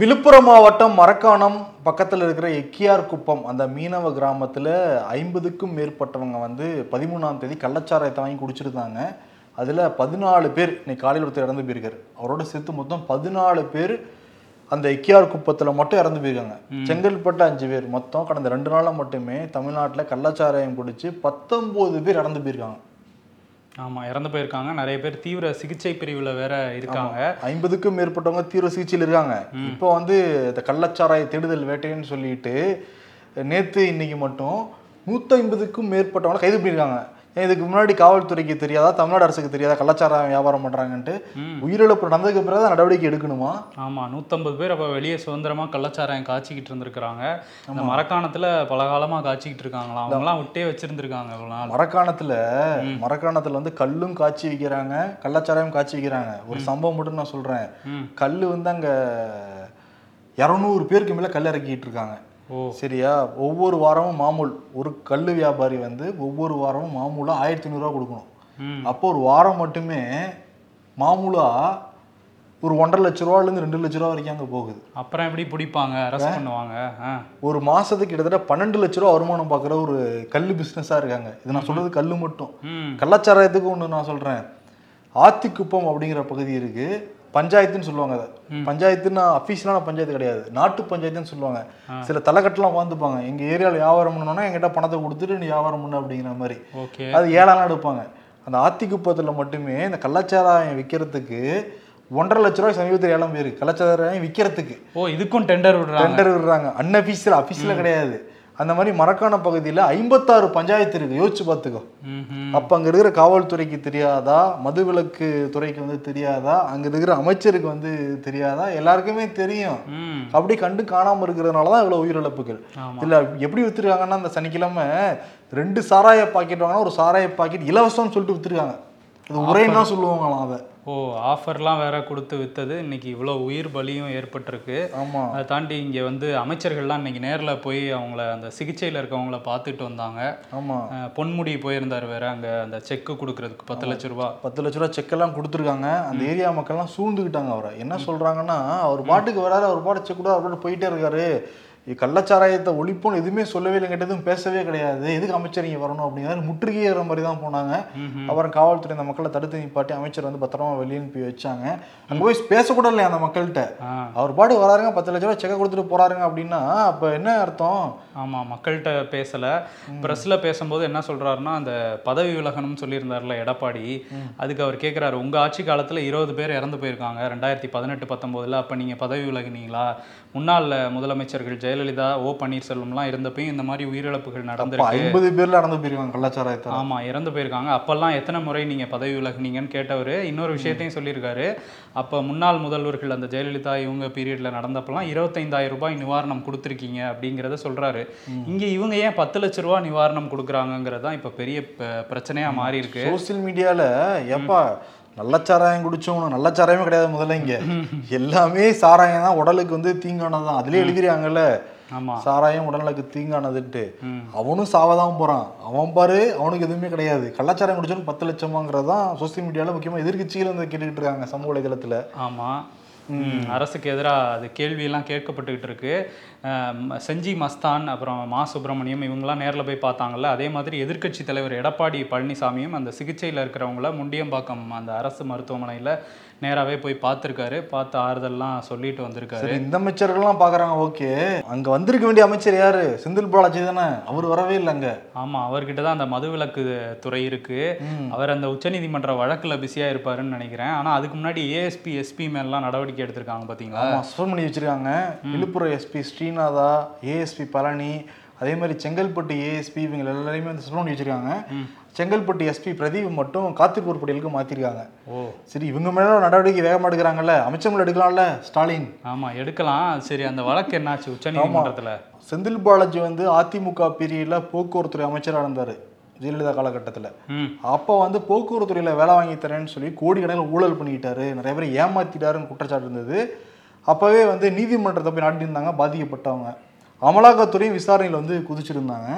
விழுப்புரம் மாவட்டம் மரக்காணம் பக்கத்தில் இருக்கிற எக்கியார் குப்பம் அந்த மீனவ கிராமத்தில் ஐம்பதுக்கும் மேற்பட்டவங்க வந்து பதிமூணாம் தேதி கள்ளச்சாராயத்தை வாங்கி குடிச்சிருந்தாங்க. அதில் பதினாலு பேர் இன்னைக்கு காலையில் ஒருத்தர் இறந்து போயிருக்காரு. அவரோட சேர்த்து மொத்தம் பதினாலு பேர் அந்த எக்கியார் குப்பத்தில் மட்டும் இறந்து போயிருக்காங்க. செங்கல்பட்டு அஞ்சு பேர் மொத்தம் கடந்த ரெண்டு நாளாக மட்டுமே தமிழ்நாட்டில் கள்ளச்சாராயம் குடிச்சு பத்தொம்போது பேர் இறந்து போயிருக்காங்க. ஆமா இறந்து போயிருக்காங்க. நிறைய பேர் தீவிர சிகிச்சை பிரிவுல வேற இருக்காங்க. ஐம்பதுக்கும் மேற்பட்டவங்க தீவிர சிகிச்சையில் இருக்காங்க. இப்போ வந்து இந்த கள்ளச்சாராய தேடுதல் வேட்டைன்னு சொல்லிட்டு நேத்து இன்னைக்கு மட்டும் நூற்றி ஐம்பதுக்கும் மேற்பட்டவங்க கைது பண்ணியிருக்காங்க. இதுக்கு முன்னாடி காவல்துறைக்கு தெரியாதா தமிழ்நாடு அரசுக்கு தெரியாதா கள்ளச்சாராயம் வியாபாரம் பண்றாங்கன்ட்டு? உயிரிழப்பு நடந்ததுக்கு பிறகு நடவடிக்கை எடுக்கணுமா? ஆமா நூத்தம்பது பேர் அப்ப வெளியே சுதந்திரமா கள்ளச்சாராயம் காய்ச்சிக்கிட்டு இருந்திருக்கிறாங்க. இந்த மரக்காணத்துல பல காலமா காய்ச்சிக்கிட்டு இருக்காங்களாம். அவங்கலாம் விட்டே வச்சிருந்திருக்காங்க மரக்காணத்துல மரக்காணத்துல வந்து கல்லும் காய்ச்சி விற்கிறாங்க கள்ளச்சாராயம் காய்ச்சி விற்கிறாங்க ஒரு சம்பவம் மட்டும் நான் சொல்றேன். கல் வந்து அங்க இரநூறு பேருக்கு மேல கல் இறக்கிட்டு இருக்காங்க. சரியா? ஒவ்வொரு வாரமும் மாமூல். ஒரு கல் வியாபாரி வந்து ஒவ்வொரு வாரமும் மாமூலா ஆயிரத்தி ஐநூறுரூவா கொடுக்கணும். அப்போ ஒரு வாரம் மட்டுமே மாமூலா ஒரு ஒன்றரை லட்ச ரூபாலேருந்து ரெண்டு லட்ச ரூபா வரைக்கும் அங்கே போகுது. அப்புறம் எப்படி பிடிப்பாங்க? அரெஸ்ட் பண்ணுவாங்க. ஒரு மாசத்துக்கு கிட்டத்தட்ட பன்னெண்டு லட்ச ரூபா வருமானம் பார்க்குற ஒரு கல் பிஸ்னஸாக இருக்காங்க. இது நான் சொல்றது கல் மட்டும். ம். கள்ளச்சாராயத்துக்கு ஒன்று நான் சொல்றேன். ஆத்திக்குப்பம் அப்படிங்கிற பகுதி இருக்கு. பஞ்சாயத்துன்னு சொல்லுவாங்க அதை. பஞ்சாயத்துன்னா அஃபீஷியலான பஞ்சாயத்து கிடையாது. நாட்டு பஞ்சாயத்துன்னு சொல்லுவாங்க. சில தலைக்கட்டெல்லாம் உட்காந்துப்பாங்க எங்க ஏரியாவில் வியாபாரம் பண்ணணும்னா என்கிட்ட பணத்தை கொடுத்துட்டு நீ வியாபாரம் பண்ணு அப்படிங்கிற மாதிரி. அது ஏழாலாம் எடுப்பாங்க. அந்த ஆத்திக்குப்பத்தில் மட்டுமே இந்த கள்ளச்சாராயம் விற்கிறதுக்கு ஒன்றரை லட்ச ரூபாய் சமீபத்தில் ஏலம் பேர் கள்ளச்சாராயம் விற்கிறதுக்கு ஓ இதுக்கும் டெண்டர் விடுறாங்க. டெண்டர் விடுறாங்க. அன்அஃபீஷியல் அஃபீஷியலாக கிடையாது. அந்த மாதிரி மரக்காண பகுதியில் ஐம்பத்தாறு பஞ்சாயத்து இருக்கு. யோசிச்சு பார்த்துக்கோ. அப்ப அங்க இருக்கிற காவல்துறைக்கு தெரியாதா? மதுவிலக்கு துறைக்கு வந்து தெரியாதா? அங்க இருக்கிற அமைச்சருக்கு வந்து தெரியாதா? எல்லாருக்குமே தெரியும். அப்படி கண்டு காணாம இருக்கிறதுனால தான் இவ்வளவு உயிரிழப்புகள். இல்ல எப்படி வித்துருக்காங்கன்னா அந்த சனிக்கிழமை ரெண்டு சாராய பாக்கெட் வாங்கினா ஒரு சாராய பாக்கெட் இலவசம்னு சொல்லிட்டு வித்துருக்காங்க. அது உரைன்னு தான் சொல்லுவாங்களாம் அதை. ஓ ஆஃபர்லாம் வேற கொடுத்து வித்தது. இன்னைக்கு இவ்வளோ உயிர் பலியும் ஏற்பட்டிருக்கு. ஆமா. அதை தாண்டி இங்கே வந்து அமைச்சர்கள்லாம் இன்னைக்கு நேரில் போய் அவங்கள அந்த சிகிச்சையில் இருக்கவங்கள பார்த்துட்டு வந்தாங்க. ஆமா. அஹ் பொன்முடி போயிருந்தார் வேற அங்கே அந்த செக்கு கொடுக்கறதுக்கு பத்து லட்ச ரூபா. பத்து லட்ச ரூபா செக்கெல்லாம் கொடுத்துருக்காங்க. அந்த ஏரியா மக்கள்லாம் சூழ்ந்துக்கிட்டாங்க அவரை. என்ன சொல்றாங்கன்னா அவர் பாட்டுக்கு வராரு அவர் பாட்டு செக் கூட அவர் போயிட்டே இருக்காரு. கள்ளச்சாராயத்தை ஒழிப்புன்னு எதுவுமே சொல்லவே இல்லை எதுவும் பேசவே கிடையாது. எதுக்கு அமைச்சர் இங்கே வரணும்? அப்படிங்கிற முற்றுகையிற மாதிரி தான் போனாங்க. அப்புறம் காவல்துறை அந்த மக்களை தடுத்து நிப்பாட்டி அமைச்சர் வந்து பத்திரமா வெளியே அனுப்பி வச்சாங்க. அங்கே போய் பேசக்கூட இல்லையா அந்த மக்கள்கிட்ட? அவர் பாட்டு வராருங்க பத்து லட்ச ரூபா செக்கை கொடுத்துட்டு போறாருங்க அப்படின்னா அப்போ என்ன அர்த்தம்? ஆமாம் மக்கள்கிட்ட பேசலை. ப்ரெஸ்ஸில் பேசும்போது என்ன சொல்கிறாருன்னா அந்த பதவி விலகணும்னு சொல்லியிருந்தார்ல எடப்பாடி. அதுக்கு அவர் கேட்குறாரு உங்கள் ஆட்சி காலத்தில் இருபது பேர் இறந்து போயிருக்காங்க ரெண்டாயிரத்தி பதினெட்டு பத்தொம்போதில் அப்போ நீங்கள் பதவி விலகினீங்களா? முன்னாள் முதலமைச்சர்கள் ஜெயலலிதா ஓ பன்னீர்செல்வம்லாம் இருந்தப்பையும் இந்த மாதிரி உயிரிழப்புகள் நடந்திருக்கு. ஐம்பது பேர்ல நடந்து போயிருக்காங்க கள்ளச்சாராயத்தை ஆமாம் இறந்து போயிருக்காங்க. அப்போல்லாம் எத்தனை முறை நீங்கள் பதவி விலகுனீங்கன்னு கேட்டவர் இன்னொரு விஷயத்தையும் சொல்லியிருக்காரு. அப்போ முன்னாள் முதல்வர்கள் அந்த ஜெயலலிதா இவங்க பீரியடில் நடந்தப்பெல்லாம் இருபத்தைந்தாயிரம் ரூபாய் நிவாரணம் கொடுத்துருக்கீங்க அப்படிங்கிறத சொல்கிறாரு இங்கே இவங்க ஏன் பத்து லட்ச ரூபா நிவாரணம் கொடுக்குறாங்கங்கிறது தான் இப்போ பெரிய ப- பிரச்சனையா மாறி இருக்கு சோசியல் மீடியால ஏப்பா நல்ல சாராயம் குடிச்சவனும் நல்ல சாராயமே கிடையாது முதல்ல இங்க. எல்லாமே சாராயம் தான் உடலுக்கு வந்து தீங்கானதான் அதுலயே எழுதிறாங்கல்ல ஆமாம் சாராயம் உடலுக்கு தீங்கானதுன்ட்டு. அவனும் சாவதான் போறான். அவன் பாரு அவனுக்கு எதுவுமே கிடையாது. கள்ளச்சாராயம் குடிச்சவனுக்கு பத்து லட்சமாங்கிறது தான் சோசியல் மீடியால முக்கியமா எதிர்க்கட்சிகள் வந்து கேட்டுக்கிட்டு இருக்காங்க சமூக வலைதளத்துல. ஆமாம் அரசுக்கு எதிராக அது கேள்வியெல்லாம் கேட்கப்பட்டுக்கிட்டு இருக்கு. செஞ்சி மஸ்தான் அப்புறம் மா சுப்பிரமணியம் இவங்கெல்லாம் நேரில் போய் பார்த்தாங்கல்ல அதே மாதிரி எதிர்க்கட்சி தலைவர் எடப்பாடி பழனிசாமியும் அந்த சிகிச்சையில் இருக்கிறவங்கள முண்டியம்பாக்கம் அந்த அரசு மருத்துவமனையில் நேராகவே போய் பார்த்துருக்காரு. பார்த்து ஆறுதல்லாம் சொல்லிட்டு வந்திருக்காரு. இந்த அமைச்சர்கள்லாம் பாக்குறாங்க ஓகே. அங்க வந்திருக்க வேண்டிய அமைச்சர் யாரு? செந்தில் பாலாஜி தானே? அவர் வரவே இல்லை அங்க. ஆமாம் அவர்கிட்ட தான் அந்த மதுவிலக்கு துறை இருக்கு. அவர் அந்த உச்சநீதிமன்ற வழக்கில் பிஸியாக இருப்பாருன்னு நினைக்கிறேன். ஆனால் அதுக்கு முன்னாடி ஏஎஸ்பி எஸ்பி மேலாம் நடவடிக்கை எடுத்திருக்காங்க பார்த்தீங்களா சஸ்பெண்ட் பண்ணி வச்சிருக்காங்க. விழுப்புரம் எஸ்பி ஸ்ரீநாதா ஏஎஸ்பி பழனி அதே மாதிரி செங்கல்பட்டு ஏஎஸ்பி இவங்க எல்லாரையுமே வந்து சஸ்பெண்ட் பண்ணி வச்சிருக்காங்க. செங்கல்பட்டு எஸ்பி பிரதீப் மட்டும் காத்திருப்பூர் பட்டியலுக்கு மாத்திருக்காங்க. ஓ. சரி இவங்க மேல நடவடிக்கை வேகமா எடுக்கிறாங்கல்ல அமைச்சர் மேல எடுக்கலாம்ல ஸ்டாலின்? ஆமா எடுக்கலாம். சரி அந்த வழக்கு என்னாச்சு? உச்சநீதிமன்றத்துல செந்தில் பாலாஜி வந்து அதிமுக பீரியட்ல போக்குவரத்துறை அமைச்சரா இருந்தாரு ஜெயலலிதா காலகட்டத்துல. அப்போ வந்து போக்குவரத்து துறையில வேலை வாங்கி தரேன்னு சொல்லி கோடிக்கணக்கில் ஊழல் பண்ணிக்கிட்டாரு நிறைய பேர் ஏமாத்திட்டாருன்னு குற்றச்சாட்டு இருந்தது. அப்போவே வந்து நீதிமன்றத்தை போய் நாட்டியிருந்தாங்க பாதிக்கப்பட்டவங்க. அமலாக்கத்துறையும் விசாரணையில் வந்து குதிச்சிருந்தாங்க.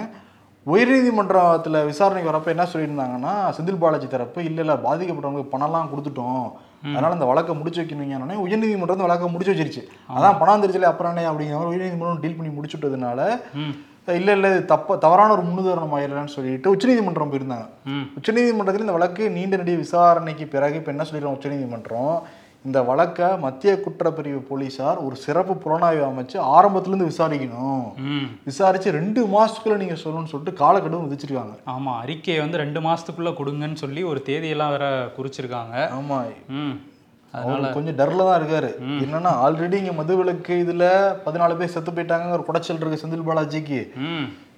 உயர்நீதிமன்றத்தில் விசாரணைக்கு வரப்போ என்ன சொல்லியிருந்தாங்கன்னா செந்தில் பாலாஜி தரப்பு இல்லை இல்லை பாதிக்கப்பட்டவங்களுக்கு பணம்லாம் கொடுத்துட்டோம். அதனால இந்த வழக்கை முடிச்சு வைக்கணுங்க உயர்நீதிமன்றம் வந்து வழக்கை முடிச்சு வச்சிருச்சு. அதான் பணம் தெரிச்சல அப்புறம் அப்படிங்கிற உயர்நீதிமன்றம் டீல் பண்ணி முடிச்சு விட்டதுனால ம். இல்ல இல்ல இது தப்ப தவறான ஒரு முன்னுதாரணம் ஆயிடலான்னு சொல்லிட்டு உச்சநீதிமன்றம் போயிருந்தாங்க. உச்சநீதிமன்றத்தில் இந்த வழக்கு நீண்ட நெடிய விசாரணைக்கு பிறகு இப்போ என்ன சொல்லிடுறோம் உச்சநீதிமன்றம்? இந்த வழக்கை மத்திய குற்றப்பிரிவு போலீசார் ஒரு சிறப்பு புலனாய்வு அமைச்சு ஆரம்பத்திலேருந்து விசாரிக்கணும். விசாரிச்சு ரெண்டு மாசத்துக்குள்ள நீங்க சொல்லணும்னு சொல்லிட்டு காலக்கெடுவும் விதிச்சிருக்காங்க. ஆமா அறிக்கையை வந்து ரெண்டு மாசத்துக்குள்ள கொடுங்கன்னு சொல்லி ஒரு தேதியெல்லாம் வேற குறிச்சிருக்காங்க. ஆமா. அவர் கொஞ்சம் டர்ல தான் இருக்காரு. என்னன்னா ஆல்ரெடி இங்க மதுவிலக்கு இதுல பதினாலு பேர் செத்து போயிட்டாங்க ஒரு குடைச்சல் இருக்கு செந்தில் பாலாஜிக்கு.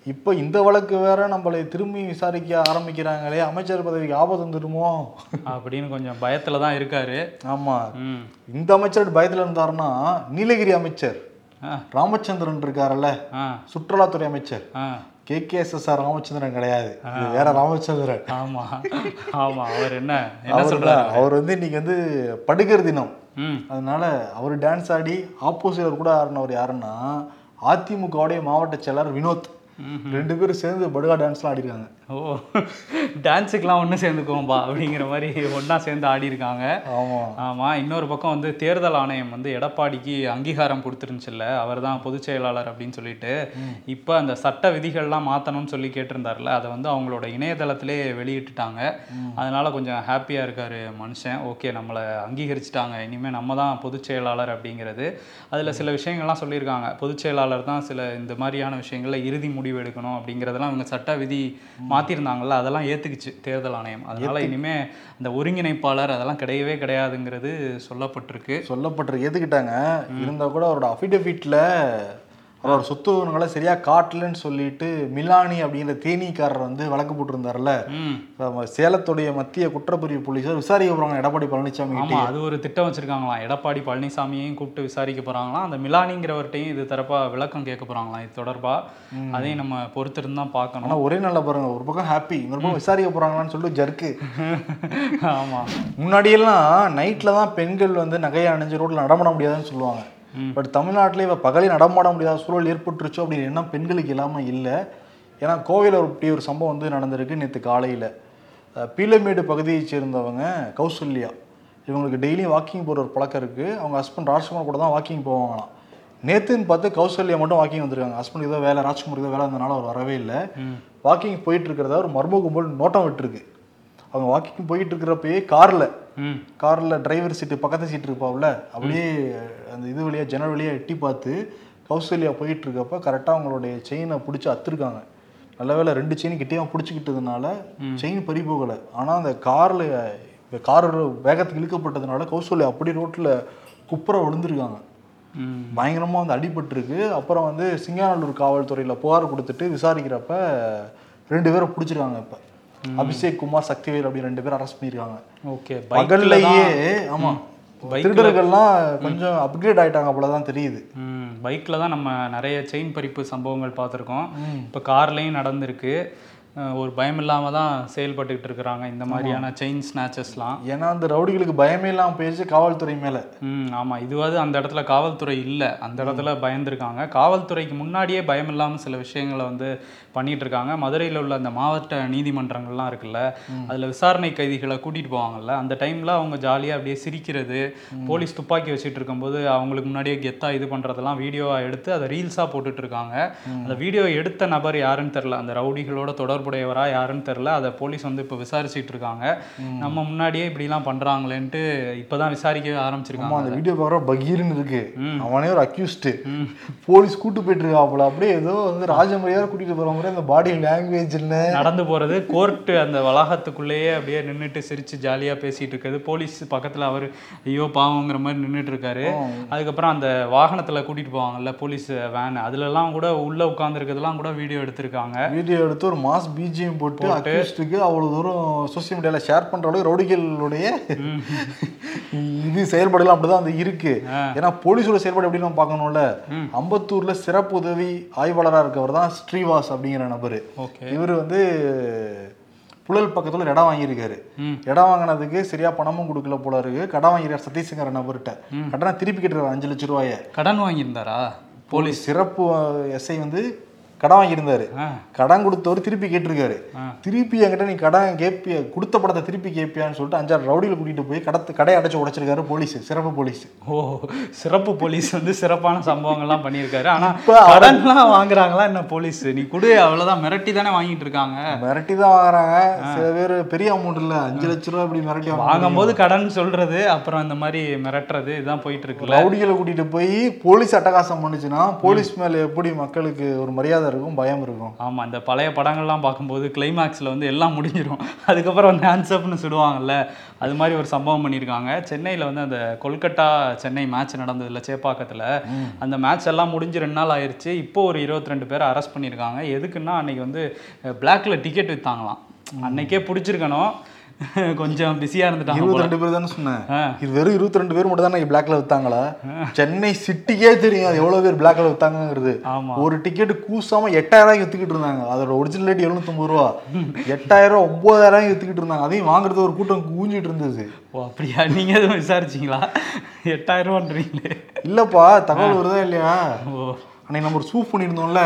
இப்போ இந்த வழக்கு வேற நம்மளை திரும்பி விசாரிக்க ஆரம்பிக்கிறாங்களே அமைச்சர் பதவிக்கு ஆபத்து வந்துருமோ? அப்படின்னு கொஞ்சம் பயத்துல தான் இருக்காரு. ஆமா. இந்த அமைச்சர் பயத்துல இருந்தாருன்னா நீலகிரி அமைச்சர் ராமச்சந்திரன் இருக்காருல்ல சுற்றுலாத்துறை அமைச்சர். K. K. S. S. R. Ramachandran கிடையாது. வேற ராமச்சந்திரன். ஆமா. ஆமா. அவர் என்ன? அவர் வந்து இன்னைக்கு வந்து படுகர் தினம். அதனால அவர் டான்ஸ் ஆடி ஆப்போசிட்டர் கூட ஆடினவர் யாருன்னா அதிமுகவுடைய மாவட்ட செயலர் வினோத். ரெண்டு பேரும் சேர்ந்து படுகா டான்ஸ்லாம் ஆடிருக்காங்க. ஓ டான்ஸுக்கெலாம் ஒன்று சேர்ந்துக்குவோம்பா அப்படிங்கிற மாதிரி ஒன்றா சேர்ந்து ஆடி இருக்காங்க. ஆமா. ஆமா இன்னொரு பக்கம் வந்து தேர்தல் ஆணையம் வந்து எடப்பாடிக்கு அங்கீகாரம் கொடுத்துருந்துச்சுல்ல அவர் தான் பொதுச் செயலாளர் அப்படின்னு சொல்லிட்டு இப்போ அந்த சட்ட விதிகள்லாம் மாற்றணும்னு சொல்லி கேட்டிருந்தார்ல அதை வந்து அவங்களோட இணையதளத்திலே வெளியிட்டுட்டாங்க. அதனால கொஞ்சம் ஹாப்பியாக இருக்காரு மனுஷன். ஓகே நம்மளை அங்கீகரிச்சிட்டாங்க இனிமேல் நம்ம தான் பொதுச் செயலாளர் அப்படிங்கிறது. அதில் சில விஷயங்கள்லாம் சொல்லியிருக்காங்க. பொதுச் செயலாளர் தான் சில இந்த மாதிரியான விஷயங்களில் இறுதி முடிவு எடுக்கணும் அப்படிங்கிறதெல்லாம் இவங்க சட்ட விதி மாற்றிருந்தாங்கல்ல அதெல்லாம் ஏற்றுக்குச்சு தேர்தல் ஆணையம். அதனால இனிமே அந்த ஒருங்கிணைப்பாளர் அதெல்லாம் கிடையவே கிடையாதுங்கிறது சொல்லப்பட்டிருக்கு. சொல்லப்பட்டிருக்கு. ஏத்துக்கிட்டாங்க இருந்தா கூட அவரோட அஃபிடவிட்ல அவரோட சொத்து விவரங்களை சரியா காட்டலன்னு சொல்லிட்டு மிலானி அப்படிங்கிற தேனீக்காரர் வந்து வழக்கு இப்ப சேலத்துடைய மத்திய குற்றப்பிரிவு போலீசார் விசாரிக்க போறாங்க எடப்பாடி பழனிசாமி ஆமா அது ஒரு திட்டம் வச்சிருக்காங்களாம். எடப்பாடி பழனிசாமியையும் கூப்பிட்டு விசாரிக்க போறாங்களாம் அந்த மிலானிங்கிறவர்கிட்டையும் இது தரப்பா விளக்கம் கேட்க போறாங்களாம் இது தொடர்பா? அதையும் நம்ம பொறுத்திருந்து தான் பார்க்கணும். ஆனா ஒரே நல்ல பாருங்க ஒரு பக்கம் ஹாப்பி இன்னொரு பக்கம் விசாரிக்க போறாங்களான்னு சொல்லிட்டு ஜர்க்கு ஆமா. முன்னாடியெல்லாம் நைட்ல தான் பெண்கள் வந்து நகையை அணிஞ்சு ரோட்ல நடமாட முடியாதுன்னு சொல்லுவாங்க. பட் தமிழ்நாட்டில் இப்போ பகலே நடமாட முடியாத சூழல் ஏற்பட்டுருச்சோ அப்படின்னு எண்ணம் பெண்களுக்கு இல்லாமல் இல்லை. ஏன்னா கோவையில் ஒரு இப்படி ஒரு சம்பவம் வந்து நடந்திருக்கு நேற்று காலையில். பீலமேடு பகுதியைச் சேர்ந்தவங்க கௌசல்யா. இவங்களுக்கு டெய்லியும் வாக்கிங் போகிற ஒரு பழக்கம் இருக்குது அவங்க ஹஸ்பண்ட் ராஜ்குமார் கூட தான் வாக்கிங் போவாங்களாம். நேத்துன்னு பார்த்து கௌசல்யா மட்டும் வாக்கிங் வந்திருக்காங்க. ஹஸ்பண்ட் ஏதோ வேலை ராஜ்குமார் ஏதோ வேலை இருந்தனால அவர் வரவே இல்லை. வாக்கிங் போயிட்டு இருக்கிறதா ஒரு மர்ம கும்பல் நோட்டம் விட்டுருக்கு. அவங்க வாக்கிங் போயிட்டு இருக்கிறப்பயே காரில் காரில் டிரைவர் சீட்டு பக்கத்து சீட்டு இருப்பாவுல அப்படியே அந்த இது வழியாக ஜன்னல் வழியாக எட்டி பார்த்து கௌசல்யா போயிட்டு இருக்கப்ப கரெக்டாக அவங்களுடைய செயினை பிடிச்சி அத்துருக்காங்க. நல்ல வேளை ரெண்டு செயின் கிட்டேயும் பிடிச்சிக்கிட்டதுனால செயின் பறி போகலை. ஆனால் அந்த காரில் கார் வேகத்துக்கு இழுக்கப்பட்டதுனால கௌசல்யா அப்படி ரோட்டில் குப்புற விழுந்திருக்காங்க. பயங்கரமாக வந்து அடிபட்டிருக்கு. அப்புறம் வந்து சிங்காநல்லூர் காவல்துறையில் புகார் கொடுத்துட்டு விசாரிக்கிறப்ப ரெண்டு பேரை பிடிச்சிருக்காங்க இப்போ. அபிஷேக் குமார் சக்திவேல் அப்படி ரெண்டு பேரும் அரெஸ்ட் பண்ணியிருக்காங்க. ஓகே பகல்லையே ஆமா பைக்ல- திருடர்கள்லாம் கொஞ்சம் அப்கிரேட் ஆயிட்டாங்க போல தான் தெரியுது பைக்கில் தான் நம்ம நிறைய செயின் பறிப்பு சம்பவங்கள் பார்த்துருக்கோம். இப்போ கார்லேயும் நடந்திருக்கு. ஒரு பயம் இல்லாமல் தான் செயல்பட்டுக்கிட்டு இருக்கிறாங்க இந்த மாதிரியான செயின் ஸ்நாச்சஸ்லாம் ஏன்னா அந்த ரவுடிகளுக்கு பயமே இல்லாம போயிடுச்சு காவல்துறை மேல. ம் ஆமாம் இதுவாது அந்த இடத்துல காவல்துறை இல்லை. அந்த இடத்துல பயந்துருக்காங்க. காவல்துறைக்கு முன்னாடியே பயம் இல்லாமல் சில விஷயங்களை வந்து பண்ணிட்டு இருக்காங்க மதுரையில் உள்ள அந்த மாவட்ட நீதிமன்றங்கள்லாம் இருக்குல்ல அதில் விசாரணை கைதிகளை கூட்டிகிட்டு போவாங்கல்ல அந்த டைமில் அவங்க ஜாலியாக அப்படியே சிரிக்கிறது போலீஸ் துப்பாக்கி வச்சுட்டு இருக்கும்போது அவங்களுக்கு முன்னாடியே கெத்தாக இது பண்ணுறதெல்லாம் வீடியோவாக எடுத்து அதை ரீல்ஸாக போட்டுட்டு இருக்காங்க அந்த வீடியோ எடுத்த நபர் யாருன்னு தெரில அந்த ரவுடிகளோட தொடர்புடையவரா யாருன்னு தெரில அதை போலீஸ் வந்து இப்போ விசாரிச்சுட்டு இருக்காங்க நம்ம முன்னாடியே இப்படிலாம் பண்ணுறாங்களேன்ட்டு இப்போ தான் விசாரிக்க ஆரம்பிச்சிருக்காங்க அந்த வீடியோ பார்க்குற பகீர்னு இருக்கு. அவனே ஒரு அக்யூஸ்டு போலீஸ் கூட்டு போயிட்டு இருக்காப்புல அப்படியே ஏதோ வந்து ராஜமரியாதை கூட்டிட்டு போற மாதிரி அந்த பாடி லாங்குவேஜ் என்ன நடந்து போறது கோர்ட்டு அந்த வளாகத்துக்குள்ளேயே அப்படியே நின்றுட்டு சிரிச்சு ஜாலியா பேசிட்டு இருக்கிறது. போலீஸ் பக்கத்துல அவர் ஐயோ பாவங்கிற மாதிரி நின்றுட்டு இருக்காரு. அதுக்கப்புறம் அந்த வாகனத்துல கூட்டிட்டு போவாங்கல்ல போலீஸ் வேன் அதுலலாம் கூட உள்ள உட்காந்துருக்கிறதுலாம் கூட வீடியோ எடுத்திருக்காங்க. வீடியோ எடுத்து ஒரு மாஸ் பிஜிஎம் போட்டு அக்யூஸ்டுக்கு அவ்வளவு தூரம் சோசியல் மீடியால ஷேர் பண்ற அளவுக்கு ரவுடிகளுடைய இது செயல்பாடுலாம் அப்படிதான் வந்து இருக்கு. ஏன்னா போலீஸோட செயல்பாடு எப்படி நம்ம பார்க்கணும்ல அம்பத்தூர்ல சிறப்பு உதவி ஆய்வாளரா இருக்கவர் தான் ஸ்ரீவாஸ் அப்படிங்கிற நபரு. இவர் வந்து புழல் பக்கத்துல ஒரு இடம் வாங்கியிருக்காரு. இடம் வாங்கினதுக்கு சரியா பணமும் கொடுக்கல போல இருக்கு. கடன் வாங்கிருக்காரு சதீஷ்ங்கிற நபர்கிட்ட. கடனை திருப்பி கேட்டுருக்காரு அஞ்சு லட்ச ரூபாய. கடன் வாங்கியிருந்தாரா? போலீஸ் சிறப்பு எஸ்ஐ வந்து கடன் வாங்கியிருந்தாரு. கடன் கொடுத்தவர் திருப்பி கேட்டிருக்காரு. திருப்பி என்கிட்ட நீ கடன் கேப்பிய கொடுத்த படத்தை திருப்பி கேட்பியான்னு சொல்லிட்டு அஞ்சாறு ரவுடியில் கூட்டிட்டு போய் கடத்து கடையை அடைச்சு உடைச்சிருக்காரு போலீஸ் சிறப்பு போலீஸ். ஓ சிறப்பு போலீஸ் வந்து சிறப்பான சம்பவங்கள்லாம் பண்ணியிருக்காரு. ஆனா இப்ப அவ- கடன்லாம் வாங்குறாங்களா என்ன போலீஸ்? நீ கொடு அவ்வளவுதான். மிரட்டி தானே வாங்கிட்டு இருக்காங்க. மிரட்டி தான் வாங்குறாங்க. சில பேர் பெரிய அமௌண்ட் இல்ல. அஞ்சு லட்ச ரூபா இப்படி மிரட்டி வாங்கும்போது கடன் சொல்றது அப்புறம் இந்த மாதிரி மிரட்டுறது இதுதான் போயிட்டு இருக்குல்ல. ரவுடிகளை கூட்டிட்டு போய் போலீஸ் அட்டகாசம் பண்ணுச்சுன்னா போலீஸ் மேல எப்படி மக்களுக்கு ஒரு மரியாதை இருக்கும் பயம் இருக்கும். ஆமா இந்த பழைய படங்கள்லாம் பார்க்கும்போது கிளைமேக்ஸ்ல வந்து எல்லாம் முடிஞ்சிடும் அதுக்கப்புறம் வந்து சுடுவாங்கல்ல அது மாதிரி ஒரு சம்பவம் பண்ணியிருக்காங்க. சென்னையில் வந்து அந்த கொல்கட்டா சென்னை மேட்ச் நடந்ததுல சேப்பாக்கத்தில். அந்த மேட்ச் எல்லாம் முடிஞ்சு ரெண்டு நாள் ஆயிருச்சு. இப்போ ஒரு இருபத்தி ரெண்டு பேரை அரெஸ்ட் பண்ணியிருக்காங்க. எதுக்குன்னா அன்னைக்கு வந்து பிளாக்ல டிக்கெட் வித்தாங்களாம். அன்னைக்கே பிடிச்சிருக்கணும். கொஞ்சம் பிஸியாக இருந்துட்டாங்க இருபத்தி. ரெண்டு பேர் தானே சொன்னேன். இது வெறும் இருபத்தி ரெண்டு பேர் மட்டும் தானே பிளாக்ல வித்தாங்களா? சென்னை சிட்டிக்கே தெரியும் அது எவ்வளவு பேர் பிளாக்ல வித்தாங்கிறது ஆமா. ஒரு டிக்கெட் கூசாம எட்டாயிரம் ரூபாய்க்கு வித்துக்கிட்டு இருந்தாங்க. அதோட ஒரிஜினல் ரேட் எழுநூத்தொம்பது ரூபா. எட்டாயிரம் ரூபா ஒன்பதாயிரம் வித்துக்கிட்டு இருந்தாங்க. அதையும் வாங்குறது ஒரு கூட்டம் கூஞ்சிட்டு இருந்தது. ஓ அப்படியா? நீங்க எதுவும் விசாரிச்சீங்களா? எட்டாயிரம் ரூபான்றீங்களே. இல்லப்பா தகவல் வருதா இல்லையா? ஓ. அன்னைக்கு நம்ம ஒரு சூப் பண்ணியிருந்தோம்ல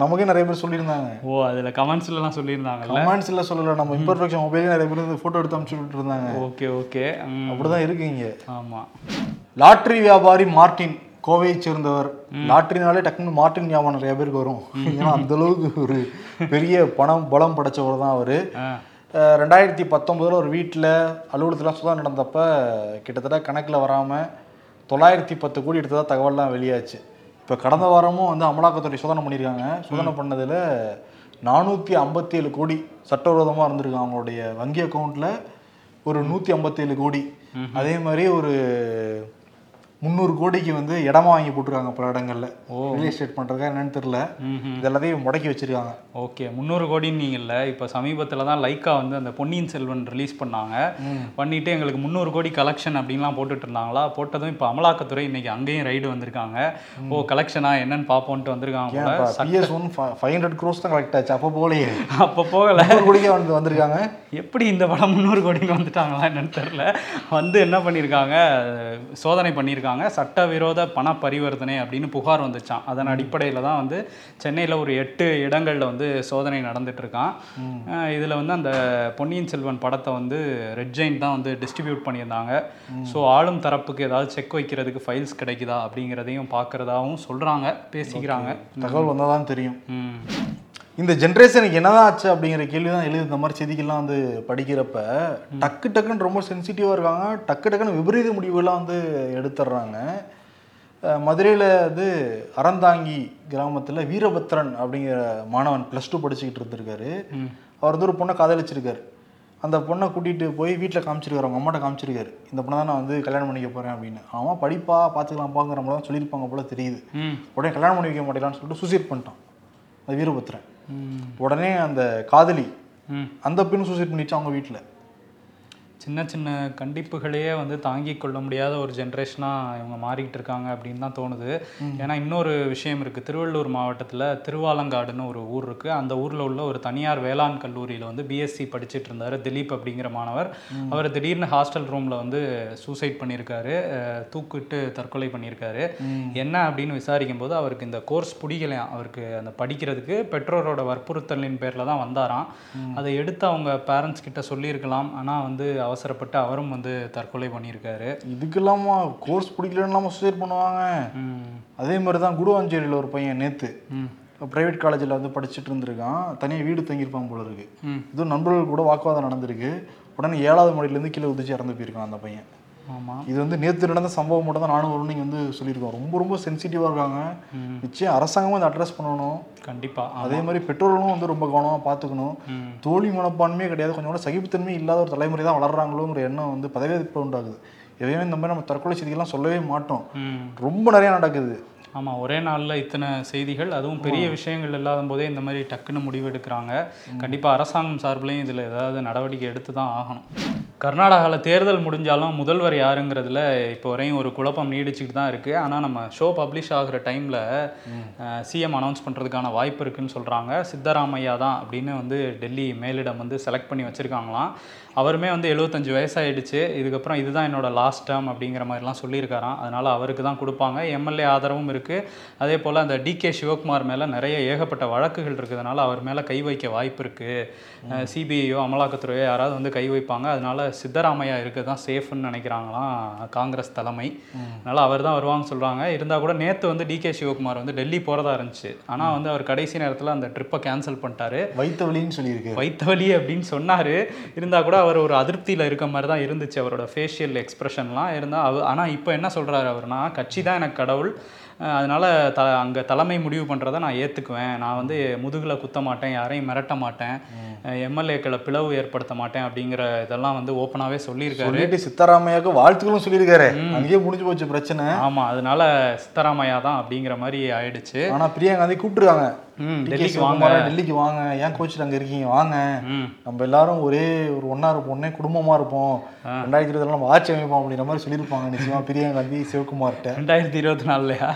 நமக்கே நிறைய பேர் சொல்லியிருந்தாங்க. ஓ அதுல கமெண்ட்ஸ்ல எல்லாம் சொல்லியிருந்தாங்கல்ல? கமெண்ட்ஸ்ல சொல்லல நம்ம இம்பர்ஃபெக்ஷன் மொபைலே நிறைய பேர் போட்டோ எடுத்து அனுப்பிச்சுட்டு இருந்தாங்க ஓகே ஓகே. அப்படிதான் இருக்கு இங்க. ஆமா. லாட்டரி வியாபாரி மார்ட்டின் கோவையை சேர்ந்தவர். லாட்டரினாலே டக்குன்னு மார்ட்டின் ஞாபகம் நிறைய பேருக்கு வரும். ஏன்னா அந்த அளவுக்கு ஒரு பெரிய பணம் பலம் படைச்சவர் தான் அவரு. ரெண்டாயிரத்தி பத்தொன்பதுல ஒரு வீட்டில் அலுவலகத்தில் சுதா நடந்தப்ப கிட்டத்தட்ட கணக்கில் வராமல் தொள்ளாயிரத்தி பத்து கோடி எடுத்ததா தகவல்லாம் வெளியாச்சு. இப்போ கடந்த வாரமும் வந்து அமலாக்கத்துறை சோதனை பண்ணியிருக்காங்க. சோதனை பண்ணதில் நானூற்றி ஐம்பத்தேழு கோடி சட்டவிரோதமாக இருந்திருக்கு அவங்களுடைய வங்கி அக்கௌண்ட்டில் ஒரு நூற்றி ஐம்பத்தேழு கோடி. அதே மாதிரி ஒரு முந்நூறு கோடிக்கு வந்து இடமா வாங்கி போட்டிருக்காங்க பல இடங்கள்ல. ரியல் எஸ்டேட் பண்ணுறதுக்கா என்னன்னு தெரியல. ம்ஹும். இது எல்லாத்தையும் முடக்கி வச்சிருக்காங்க. ஓகே முந்நூறு கோடின்னீங்கல்ல இப்போ சமீபத்தில் தான் லைக்கா வந்து அந்த பொன்னியின் செல்வன் ரிலீஸ் பண்ணாங்க. பண்ணிட்டு எங்களுக்கு முந்நூறு கோடி கலெக்ஷன் அப்படின்லாம் போட்டுட்டு இருந்தாங்களா? போட்டதும் இப்போ அமலாக்கத்துறை இன்னைக்கு அங்கேயும் ரைடு வந்திருக்காங்க. ஓ கலெக்ஷனா என்னன்னு பார்ப்போன்ட்டு வந்திருக்காங்க PS one five hundred crores தான் கலெக்ட் ஆச்சு. அப்போ போலையே அப்போ போகல. கோடிக்கே வந்து வந்திருக்காங்க. எப்படி இந்த படம் முந்நூறு கோடிக்கு வந்துட்டாங்களா என்னன்னு தெரில வந்து என்ன பண்ணியிருக்காங்க சோதனை பண்ணியிருக்காங்க சட்டவிரோத பண பரிவர்த்தனை அப்படின்னு புகார் வந்துச்சான் அதன் அடிப்படையில் தான் வந்து சென்னையில் ஒரு எட்டு இடங்களில் வந்து சோதனை நடந்துட்டு இருக்கான் அஹ் இதுல வந்து அந்த பொன்னியின் செல்வன் படத்தை வந்து ரெட் ஜெயின் தான் வந்து டிஸ்ட்ரிபியூட் பண்ணியிருந்தாங்க. ஸோ ஆளும் தரப்புக்கு ஏதாவது செக் வைக்கிறதுக்கு ஃபைல்ஸ் கிடைக்குதா அப்படிங்கிறதையும் பார்க்குறதாவும் சொல்கிறாங்க பேசிக்கிறாங்க. தகவல் வந்தால் தான் தெரியும். இந்த ஜென்ரேஷனுக்கு என்னதான் ஆச்சு அப்படிங்கிற கேள்வி தான் எழுது இந்த மாதிரி செய்திகள்லாம் வந்து படிக்கிறப்ப டக்கு டக்குன்னு ரொம்ப சென்சிட்டிவாக இருக்காங்க. டக்கு டக்குன்னு விபரீத முடிவுகள்லாம் வந்து எடுத்துடுறாங்க. மதுரையில் வந்து அறந்தாங்கி கிராமத்தில் வீரபத்ரன் அப்படிங்கிற மாணவன் ப்ளஸ் டூ படிச்சுக்கிட்டு இருந்திருக்காரு. அவர் வந்து ஒரு பொண்ணை காதலிச்சிருக்காரு. அந்த பொண்ணை கூட்டிகிட்டு போய் வீட்டில் காமிச்சிருக்காரு. அவங்க அம்மாட்ட காமிச்சிருக்காரு. இந்த பொண்ணை தான் நான் வந்து கல்யாணம் பண்ணிக்க போகிறேன் அப்படின்னு. அவன் படிப்பா பார்த்துக்கலாம்ப்பாங்கிற மாதிரி தான் சொல்லியிருப்பாங்க போல தெரியுது. உடனே கல்யாணம் பண்ணி வைக்க மாட்டேங்களான்னு சொல்லிட்டு சூசைட் பண்ணிட்டான். அந்த வீரபத்ரன். உடனே அந்த காதலி அந்த பெண் சூசைட் பண்ணிச்சு அவங்க வீட்டில் சின்ன சின்ன கண்டிப்புகளையே வந்து தாங்கிக் கொள்ள முடியாத ஒரு ஜென்ரேஷனாக இவங்க மாறிக்கிட்டு இருக்காங்க அப்படின்னு தான் தோணுது. ஏன்னா இன்னொரு விஷயம் இருக்குது திருவள்ளூர் மாவட்டத்தில் திருவாலங்காடுன்னு ஒரு ஊர் இருக்குது அந்த ஊரில் உள்ள ஒரு தனியார் வேளாண் கல்லூரியில் வந்து பிஎஸ்சி படிச்சிட்டு இருந்தார் திலீப் அப்படிங்கிற மாணவர். அவர் திடீர்னு ஹாஸ்டல் ரூமில் வந்து சூசைட் பண்ணியிருக்காரு. தூக்கிட்டு தற்கொலை பண்ணியிருக்காரு. என்ன அப்படின்னு விசாரிக்கும் போது அவருக்கு இந்த கோர்ஸ் பிடிக்கலையாம் அவருக்கு அந்த படிக்கிறதுக்கு பெற்றோரோட வற்புறுத்தலின் பேரில் தான் வந்தாராம். அதை எடுத்து அவங்க பேரண்ட்ஸ் கிட்ட சொல்லியிருக்கலாம். ஆனால் வந்து அவசரப்பட்டு அவரும் வந்து தற்கொலை பண்ணியிருக்காரு. இதுக்கு இல்லாம கோர்ஸ் பிடிக்கலன்னு சூசைட் பண்ணுவாங்க. அதே மாதிரி தான் குடுவாஞ்சேரியில் ஒரு பையன் நேத்து. ம். ப்ரைவேட் காலேஜில் வந்து படிச்சுட்டு இருந்திருக்கான். தனியாக வீடு தங்கியிருப்பான் போல இருக்கு. இதுவும் நண்பர்கள் கூட வாக்குவாதம் நடந்திருக்கு. உடனே ஏழாவது மாடியிலேருந்து கீழே உதிச்சு இறந்து போயிருக்கான் அந்த பையன். இது வந்து நேற்று நடந்த சம்பவம் மட்டும் தான் நானும் வரும்னு வந்து சொல்லியிருக்கோம். ரொம்ப ரொம்ப சென்சிட்டிவாக இருக்காங்க. நிச்சயம் அரசாங்கமும் அதை அட்ரஸ் பண்ணணும். கண்டிப்பாக அதே மாதிரி பெற்றோர்களும் வந்து ரொம்ப கவனமாக பார்த்துக்கணும். தோல்வி மனப்பான்மையே கிடையாது. கொஞ்சம் கூட சகிப்புத்தன்மை இல்லாத ஒரு தலைமுறை தான் வளர்றாங்களோங்கிற எண்ணம் வந்து பதவியேற்பு உண்டாகுது. எதையுமே இந்த மாதிரி நம்ம தற்கொலை செய்திகள்லாம் சொல்லவே மாட்டோம். ரொம்ப நிறைய நடக்குது. ஆமாம் ஒரே நாளில் இத்தனை செய்திகள் அதுவும் பெரிய விஷயங்கள் இல்லாத போதே இந்த மாதிரி டக்குன்னு முடிவு எடுக்கிறாங்க கண்டிப்பாக அரசாங்கம் சார்பிலையும் இதில் ஏதாவது நடவடிக்கை எடுத்து தான் ஆகணும். கர்நாடகாவில் தேர்தல் முடிஞ்சாலும் முதல்வர் யாருங்கிறதுல இப்போ வரையும் ஒரு குழப்பம் நீடிச்சுக்கிட்டு தான் இருக்குது ஆனால் நம்ம ஷோ பப்ளிஷ் ஆகுற டைமில் சிஎம் அனௌன்ஸ் பண்ணுறதுக்கான வாய்ப்பு இருக்குன்னு சொல்கிறாங்க சித்தராமையா தான் அப்படின்னு வந்து டெல்லி மேலிடம் வந்து செலக்ட் பண்ணி வச்சுருக்காங்களாம். அவருமே வந்து எழுபத்தஞ்சு வயசாயிடுச்சு. இதுக்கப்புறம் இதுதான் என்னோட லாஸ்ட் டேர்ம் அப்படிங்கிற மாதிரிலாம் சொல்லியிருக்காராம். அதனால் அவருக்கு தான் கொடுப்பாங்க. எம்எல்ஏ ஆதரவும் இருக்குது அதே போல் அந்த டிகே சிவகுமார் மேலே நிறைய ஏகப்பட்ட வழக்குகள் இருக்கிறதுனால அவர் மேலே கை வைக்க வாய்ப்பு இருக்குது சிபிஐயோ அமலாக்கத்துறையோ யாராவது வந்து கை வைப்பாங்க. அதனால சித்தராமையா இருக்க தான் சேஃப்னு நினைக்கிறாங்களாம் காங்கிரஸ் தலைமை. அதனால் அவர் தான் வருவாங்க சொல்கிறாங்க இருந்தால் கூட நேற்று வந்து டிகே சிவகுமார் வந்து டெல்லி போகிறதா இருந்துச்சு. ஆனால் வந்து அவர் கடைசி நேரத்தில் அந்த ட்ரிப்பை கேன்சல் பண்ணிட்டாரு. வைத்த வலின்னு சொல்லியிருக்கு. வைத்த வலி அப்படின்னு சொன்னார். இருந்தால் கூட அவர் ஒரு அதிருப்தியில் இருக்க மாதிரி தான் இருந்துச்சு அவரோட ஃபேஷியல் எக்ஸ்பிரஷன்லாம் இருந்தால் அவ ஆனால் இப்போ என்ன சொல்கிறாரு அவர்னா கட்சி தான் எனக்கு கடவுள். அதனால த அங்கே தலைமை முடிவு பண்ணுறதை நான் ஏற்றுக்குவேன் நான் வந்து முதுகில் குத்த மாட்டேன் யாரையும் மிரட்ட மாட்டேன். எம்எல்ஏக்களை பிளவு ஏற்படுத்த மாட்டேன் அப்படிங்கிற இதெல்லாம் வந்து ஓப்பனாகவே சொல்லியிருக்காரு. சித்தராமையாவுக்கு வாழ்த்துக்களும் சொல்லியிருக்காரு. அங்கேயே முடிஞ்சு போச்சு பிரச்சனை. ஆமாம் அதனால சித்தராமையா தான் அப்படிங்கிற மாதிரி ஆயிடுச்சு. ஆனா பிரியா காந்தி கூப்பிட்டுருக்காங்க. டெல்லிக்கு வாங்க. டெல்லிக்கு வாங்க. ஏன் கோச்சில் அங்க இருக்கீங்க? வாங்க. நம்ம எல்லாரும் ஒரே ஒரு ஒண்ணா இருப்போம் ஒன்னே குடும்பமா இருப்போம். ரெண்டாயிரத்தி இருபதுல நம்ம ஆட்சி அமைப்போம் அப்படின்ற மாதிரி சொல்லியிருப்பாங்க நிச்சயமா பிரியா காந்தி சிவகுமார்கிட்ட ரெண்டாயிரத்தி இருபத்தி நாலுலையா?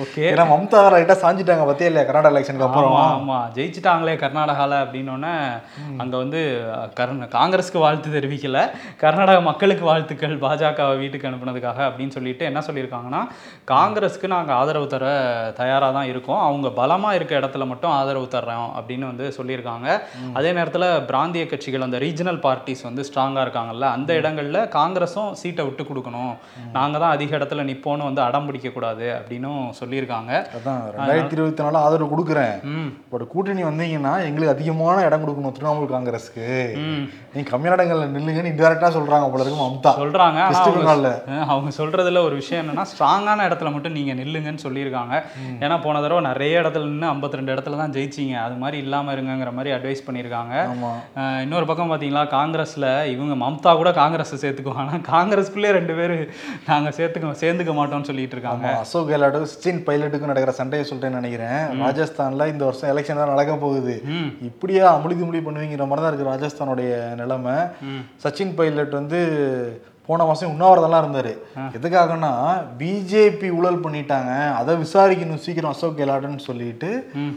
ஓகே. ஏன்னா மம்தா ரைட்டா சாஞ்சிட்டாங்க பத்தியே இல்லையா? கர்நாடகா எலெக்ஷனுக்கு அப்புறம். ஆமா ஆமா. ஜெயிச்சிட்டாங்களே கர்நாடகால அப்படின்னோடனே அங்க வந்து கர்ந காங்கிரஸ்க்கு வாழ்த்து தெரிவிக்கல. கர்நாடக மக்களுக்கு வாழ்த்துக்கள் பாஜகவை வீட்டுக்கு அனுப்புனதுக்காக அப்படின்னு சொல்லிட்டு என்ன சொல்லியிருக்காங்கன்னா காங்கிரஸ்க்கு நாங்க ஆதரவு தர தயாரா தான் இருக்கோம். அவங்க பலமா இருக்க இடத்துல மட்டும் ஆதரவு தர்றோம் அப்படின்னு வந்து சொல்லியிருக்காங்க. அதே நேரத்துல பிராந்திய கட்சிகள் அந்த ரீஜனல் பார்ட்டிஸ் வந்து ஸ்ட்ராங்கா இருக்காங்கல்ல அந்த இடங்கள்ல காங்கிரஸும் சீட்டை விட்டு கொடுக்கணும். நாங்க தான் அதிக இடத்துல நிப்போன்னு வந்து அடம் பிடிக்க கூடாது அப்படின்னும் சொல்லியிருக்காங்க. அதான் ரெண்டாயிரத்தி இருபத்தி நாலு ஆதரவு கொடுக்குறேன். பட் கூட்டணி வந்தீங்கன்னா எங்களுக்கு அதிகமான இடம் கொடுக்கணும் திரிணாமுல் காங்கிரஸ்க்கு. நீங்க கம்மியான இடங்கள்ல நில்லுங்கன்னு இன்டெரக்டா சொல்றாங்க போல இருக்கு மம்தா. சொல்றாங்க. அவங்க சொல்றதுல ஒரு விஷயம் என்னன்னா ஸ்ட்ராங்கான இடத்துல மட்டும் நீங்க நில்லுங்கன்னு சொல்லியிருக்காங்க. ஏன்னா போன தடவை நிறைய இடத்துல நின்று 52 ரெண்டு இடத்துல தான் ஜெயிச்சீங்க. அது மாதிரி இல்லாம இருங்கங்கிற மாதிரி அட்வைஸ் பண்ணியிருக்காங்க. இன்னொரு பக்கம் பாத்தீங்களா காங்கிரஸ்ல இவங்க மம்தா கூட காங்கிரஸ் சேர்த்துக்குவாங்க. ஆனா காங்கிரஸ்குள்ளே ரெண்டு பேர் நாங்க சேர்த்துக்க சேர்ந்துக்க மாட்டோம்னு சொல்லிட்டு இருக்காங்க. அசோக் கெலாட்டு சச்சின் பைலட்டுக்கும் நடக்கிற சண்டையை சொல்லிட்டேன்னு நினைக்கிறேன். ராஜஸ்தான்ல இந்த வருஷம் எலெக்ஷன் தான் நடக்க போகுது. இப்படியா அமுளி துமுளி பண்ணுவீங்கிற மாதிரி தான் இருக்கு ராஜஸ்தானுடைய நிலைமை. சச்சின் பைலட் வந்து போன மாசம் உண்ணாவிரதம்லாம் இருந்தாரு. எதுக்காகன்னா பிஜேபி ஊழல் பண்ணிட்டாங்க. அதை விசாரிக்கணும் சீக்கிரம் அசோக் கெலாட்னு சொல்லிட்டு.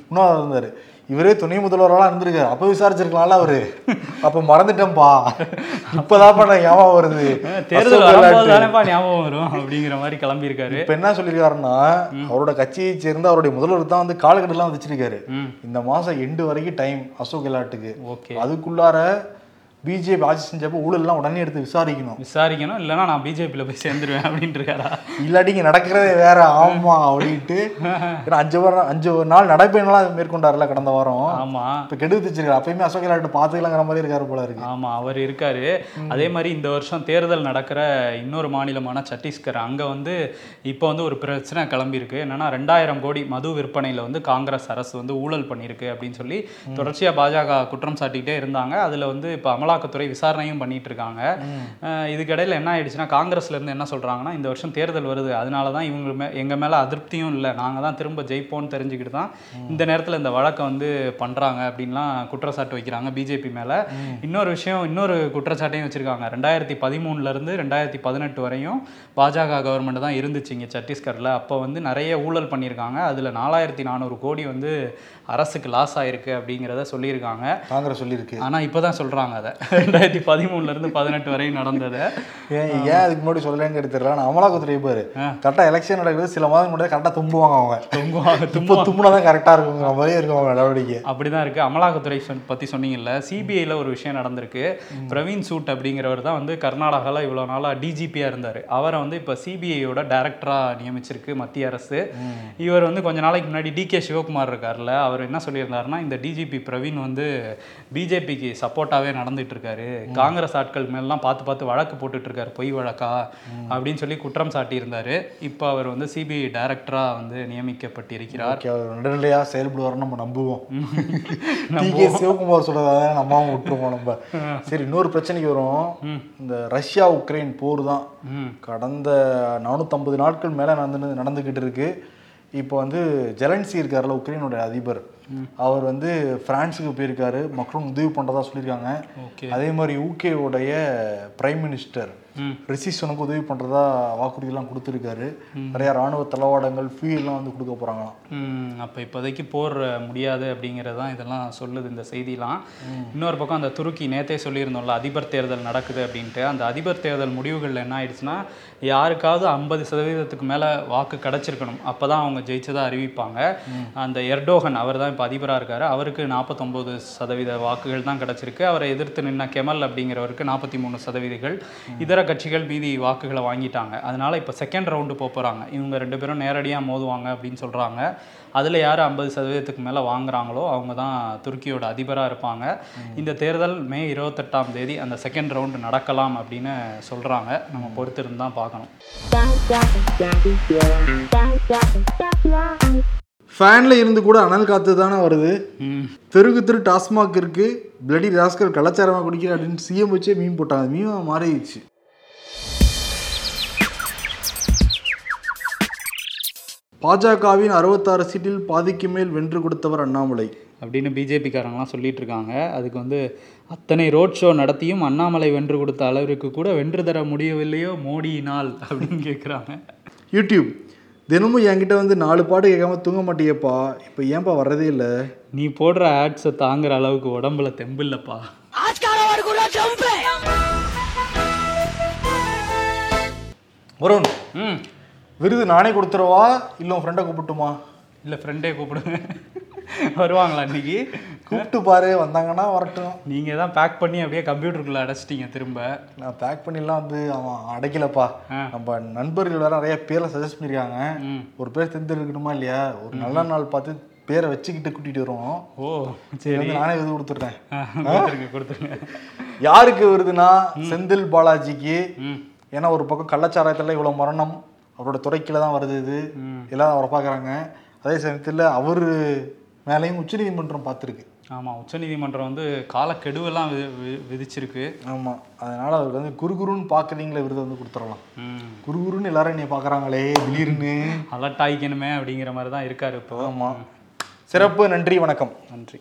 உண்ணாவிரதம் இருந்தாரு. இவரே துணை முதல்வராக இருந்திருக்காரு. அப்ப விசாரிச்சிருக்கலாம்ல அவரு. அப்ப மறந்துட்டேன்பா. இப்பதான் பண்ண ஞாபகம் வருது. தேர்தல் ஞாபகம் வரும் அப்படிங்கிற மாதிரி கிளம்பியிருக்காரு. இப்ப என்ன சொல்லியிருக்காருன்னா அவரோட கட்சியை சேர்ந்து அவருடைய முதல்வர் தான் வந்து காலக்கட்டெல்லாம் வச்சிருக்காரு. இந்த மாசம் எண்டு வரைக்கும் டைம் அசோக் கெலாட்டுக்கு. ஓகே. அதுக்குள்ளார பிஜேபி ஆட்சி செஞ்சப்போ ஊழல்லாம் உடனே எடுத்து விசாரிக்கணும். விசாரிக்கணும் இல்லைன்னா நான் பிஜேபியில் போய் சேர்ந்துருவேன் அப்படின்ட்டு இருக்காரா இல்லாட்டி இங்க நடக்கிறதே வேற ஆமா அப்படின்ட்டு. ஏன்னா அஞ்சு வாரம் அஞ்சு நாள் நடைபயணம்லாம் மேற்கொண்டாருல கடந்த வாரம். ஆமா. இப்ப கெடுத்து வச்சிருக்காரு அப்பயுமே அசோக் கெலாட்டு பாத்துக்கலாங்கிற மாதிரி இருக்காரு போல இருக்கு. ஆமா அவர் இருக்காரு. அதே மாதிரி இந்த வருஷம் தேர்தல் நடக்கிற இன்னொரு மாநிலமான சத்தீஸ்கர் அங்க வந்து இப்போ வந்து ஒரு பிரச்சனை கிளம்பியிருக்கு. என்னன்னா ரெண்டாயிரம் கோடி மது விற்பனையில வந்து காங்கிரஸ் அரசு வந்து ஊழல் பண்ணியிருக்கு அப்படின்னு சொல்லி தொடர்ச்சியா பாஜக குற்றம் சாட்டிக்கிட்டே இருந்தாங்க. அதுல வந்து இப்போ அமலாக்கத்துறை விசாரணையும் பண்ணிட்டு இருக்காங்க இதுக்கிடையில என்ன ஆயிடுச்சுன்னா காங்கிரஸ்ல இருந்து என்ன சொல்றாங்கன்னா இந்த வருஷம் தேர்தல் வருது. அதனால தான் இவங்க மே எங்க மேல அதிருப்தியும் இல்லை. நாங்க தான் திரும்ப ஜெயிப்போம்னு தெரிஞ்சுக்கிட்டு தான் இந்த நேரத்துல இந்த வழக்கை வந்து பண்றாங்க அப்படின்லாம் குற்றச்சாட்டு வைக்கிறாங்க பிஜேபி மேல. இன்னொரு விஷயம் இன்னொரு குற்றச்சாட்டையும் வச்சிருக்காங்க. ரெண்டாயிரத்தி பதிமூணுல இருந்து ரெண்டாயிரத்தி பதினெட்டு வரையும் பாஜக கவர்மெண்ட் தான் இருந்துச்சு இங்க சத்தீஸ்கர்ல. அப்போ வந்து நிறைய ஊழல் பண்ணியிருக்காங்க. அதுல நாலாயிரத்தி நானூறு கோடி வந்து அரசுக்கு லாஸ் ஆயிருக்கு அப்படிங்கிறத சொல்லியிருக்காங்க. காங்கிரஸ் சொல்லியிருக்கு. ஆனா இப்பதான் சொல்றாங்க அதை. ரெண்டாயிரத்தி பதிமூணுல இருந்து பதினெட்டு வரையும் நடந்ததை. ஏன் ஏன் அதுக்கு முன்னாடி சொல்லலங்கிறது தெரியல நான் அமலாக்கத்துறை பாரு கரெக்டா எலெக்ஷன் நடக்குது சில மாதம் முன்னாடி கரெக்டா தும்புவாங்க அவங்க. தொங்குவாங்க இப்போ தும்புனா தான் கரெக்டா இருக்குங்கிற மாதிரி இருக்கும் அவங்க நடவடிக்கை. அப்படிதான் இருக்கு. அமலாக்கத்துறை சொன்- பத்தி சொன்னீங்கல்ல சிபிஐல ஒரு விஷயம் நடந்திருக்கு. பிரவீன் சூட் அப்படிங்கிறவர் தான் வந்து கர்நாடகால இவ்வளவு நாளா டிஜிபியா இருந்தாரு. அவரை வந்து இப்ப சிபிஐயோட டைரக்டரா நியமிச்சிருக்கு மத்திய அரசு. இவர் வந்து கொஞ்ச நாளைக்கு முன்னாடி டி கே சிவகுமார் இருக்கார்ல அவர் என்ன சொல்லியிருந்தாருன்னா இந்த டிஜிபி பிரவீன் வந்து பிஜேபிக்கு சப்போர்ட்டாவே நடந்துட்டு இருக்காரு காங்கிரஸ் ஆட்கள் மேலாம் பார்த்து பார்த்து வழக்கு போட்டுட்டு இருக்காரு பொய் வழக்கா? அப்படின்னு சொல்லி குற்றம் சாட்டியிருந்தாரு. இப்போ அவர் வந்து சிபிஐ டைரக்டரா வந்து நியமிக்கப்பட்டிருக்கிறார். ஓகே அவர் நடுநிலையா செயல்படுவார்னு நம்ம நம்புவோம். சிவகுமார் சொல்றதால நம்பாம விட்டுருவோம் நம்ம. சரி இன்னொரு பிரச்சனைக்கு வரும். இந்த ரஷ்யா உக்ரைன் போர் தான். கடந்த நானூற்றம்பது நாட்கள் மேலே நடந்து நடந்துக்கிட்டு இருக்கு. இப்போ வந்து ஜெலன்சி இருக்காருல்ல உக்ரைனோட அதிபர். அவர் வந்து பிரான்ஸுக்கு போயிருக்காரு. மக்களும் உதவி பண்ணுறதா சொல்லியிருக்காங்க. அதே மாதிரி யூகேவுடைய பிரைம் மினிஸ்டர் ரிசிஷனுக்கு உதவி பண்ணுறதா வாக்குறுதிலாம் கொடுத்துருக்காரு. நிறைய ராணுவ தளவாடங்கள் ஃபியூல்லாம் வந்து கொடுக்க போகிறாங்களாம் அப்போ இப்போதைக்கு போர் முடியாது அப்படிங்கிறது தான் இதெல்லாம் சொல்லுது இந்த செய்திலாம். இன்னொரு பக்கம் அந்த துருக்கி நேத்தே சொல்லியிருந்தோம்ல அதிபர் தேர்தல் நடக்குது அப்படின்ட்டு. அந்த அதிபர் தேர்தல் முடிவுகளில் என்ன ஆயிடுச்சுன்னா யாருக்காவது ஐம்பது சதவீதத்துக்கு மேலே வாக்கு கிடச்சிருக்கணும். அப்போ தான் அவங்க ஜெயிச்சதாக அறிவிப்பாங்க. அந்த எர்டோகன் அவர் தான் இப்போ அதிபராக இருக்கார். அவருக்கு நாற்பத்தொம்போது சதவீத வாக்குகள் தான் கிடச்சிருக்கு. அவரை எதிர்த்து நின்ன கெமல் அப்படிங்கிறவருக்கு நாற்பத்தி மூணு சதவீதங்கள். இதர கட்சிகள் மீதி வாக்குகளை வாங்கிட்டாங்க. அதனால் இப்போ செகண்ட் ரவுண்டு போக போகிறாங்க இவங்க ரெண்டு பேரும் நேரடியாக மோதுவாங்க அப்படின்னு சொல்கிறாங்க அதில் யார் ஐம்பது சதவீதத்துக்கு மேலே வாங்குறாங்களோ அவங்க தான் துருக்கியோட அதிபராக இருப்பாங்க. இந்த தேர்தல் மே இருபத்தெட்டாம் தேதி அந்த செகண்ட் ரவுண்டு நடக்கலாம் அப்படின்னு சொல்கிறாங்க நம்ம பொறுத்திருந்து தான் பார்க்கணும் ஃபேனில் இருந்து கூட அனல் காற்று தானே வருது. தெருக்கு தெரு டாஸ்மாக் இருக்கு. பிளடி ராஸ்கர் கலாச்சாரமாக குடிக்கிற அப்படின்னு சிஎம் வச்சே மீன் போட்டாங்க. மீன் மாறிடுச்சு. பாஜகவின் அறுபத்தாறு சீட்டில் பாதிக்கு மேல் வென்று கொடுத்தவர் அண்ணாமலை. அப்படின்னு பிஜேபிக்காரங்களாம் சொல்லிட்டு இருக்காங்க. அதுக்கு வந்து அத்தனை ரோட் ஷோ நடத்தியும் அண்ணாமலை வென்று கொடுத்த அளவிற்கு கூட வென்று தர முடியவில்லையோ? மோடியினால் அப்படின்னு கேட்குறாங்க யூடியூப். தினமும் என்கிட்ட வந்து நாலு பாட்டு கேட்காம தூங்க மாட்டியப்பா. இப்போ ஏன்பா வர்றதே இல்லை? நீ போடுற ஆட்ஸை தாங்குற அளவுக்கு உடம்புல தெம்பு இல்லப்பா. வருண் ம். விருது நானே கொடுத்துருவா இல்லை உன் ஃப்ரெண்டை கூப்பிட்டுமா? இல்லை ஃப்ரெண்டே கூப்பிடுங்க வருவாங்களா இன்னைக்கு? கூப்பிட்டு பாரு வந்தாங்கன்னா வரட்டும். நீங்கள் தான் பேக் பண்ணி அப்படியே கம்ப்யூட்டருக்குள்ளே அடைச்சிட்டீங்க திரும்ப. நான் பேக் பண்ணிலாம் வந்து அவன் அடைக்கலப்பா. நம்ம நண்பர்கள் வேற நிறைய பேரை சஜஸ்ட் பண்ணியிருக்காங்க ஒரு பேர் தெரிஞ்சிருக்கணுமா இல்லையா? ஒரு நல்ல நாள் பார்த்து பேரை வச்சுக்கிட்டு கூட்டிட்டு வருவோம். ஓ இது சரி. நானே விருது கொடுத்துட்றேன். கொடுத்துருங்க கொடுத்துருங்க. யாருக்கு வருதுன்னா செந்தில் பாலாஜிக்கு. ஏன்னா ஒரு பக்கம் கள்ளச்சாராயத்தில் இவ்வளோ மரணம் அவரோட துறைக்கில தான் வருது இது. ம். எல்லாரும் அவரை பார்க்குறாங்க. அதே சமயத்தில் அவர் மேலேயும் உச்சநீதிமன்றம் பார்த்துருக்கு. ஆமாம் உச்சநீதிமன்றம் வந்து காலக்கெடுவெல்லாம் வி விதிச்சிருக்கு. ஆமாம் அதனால் அவருக்கு வந்து குறுகுருன்னு பார்க்குறீங்களே விருது வந்து கொடுத்துடலாம். ம். குறுகுருன்னு எல்லாரும் என்னை பார்க்குறாங்களே திடீர்னு. அலர்ட் ஆகிக்கணுமே அப்படிங்கிற மாதிரி தான் இருக்காரு இப்போ. ஆமாம் சிறப்பு நன்றி வணக்கம். நன்றி.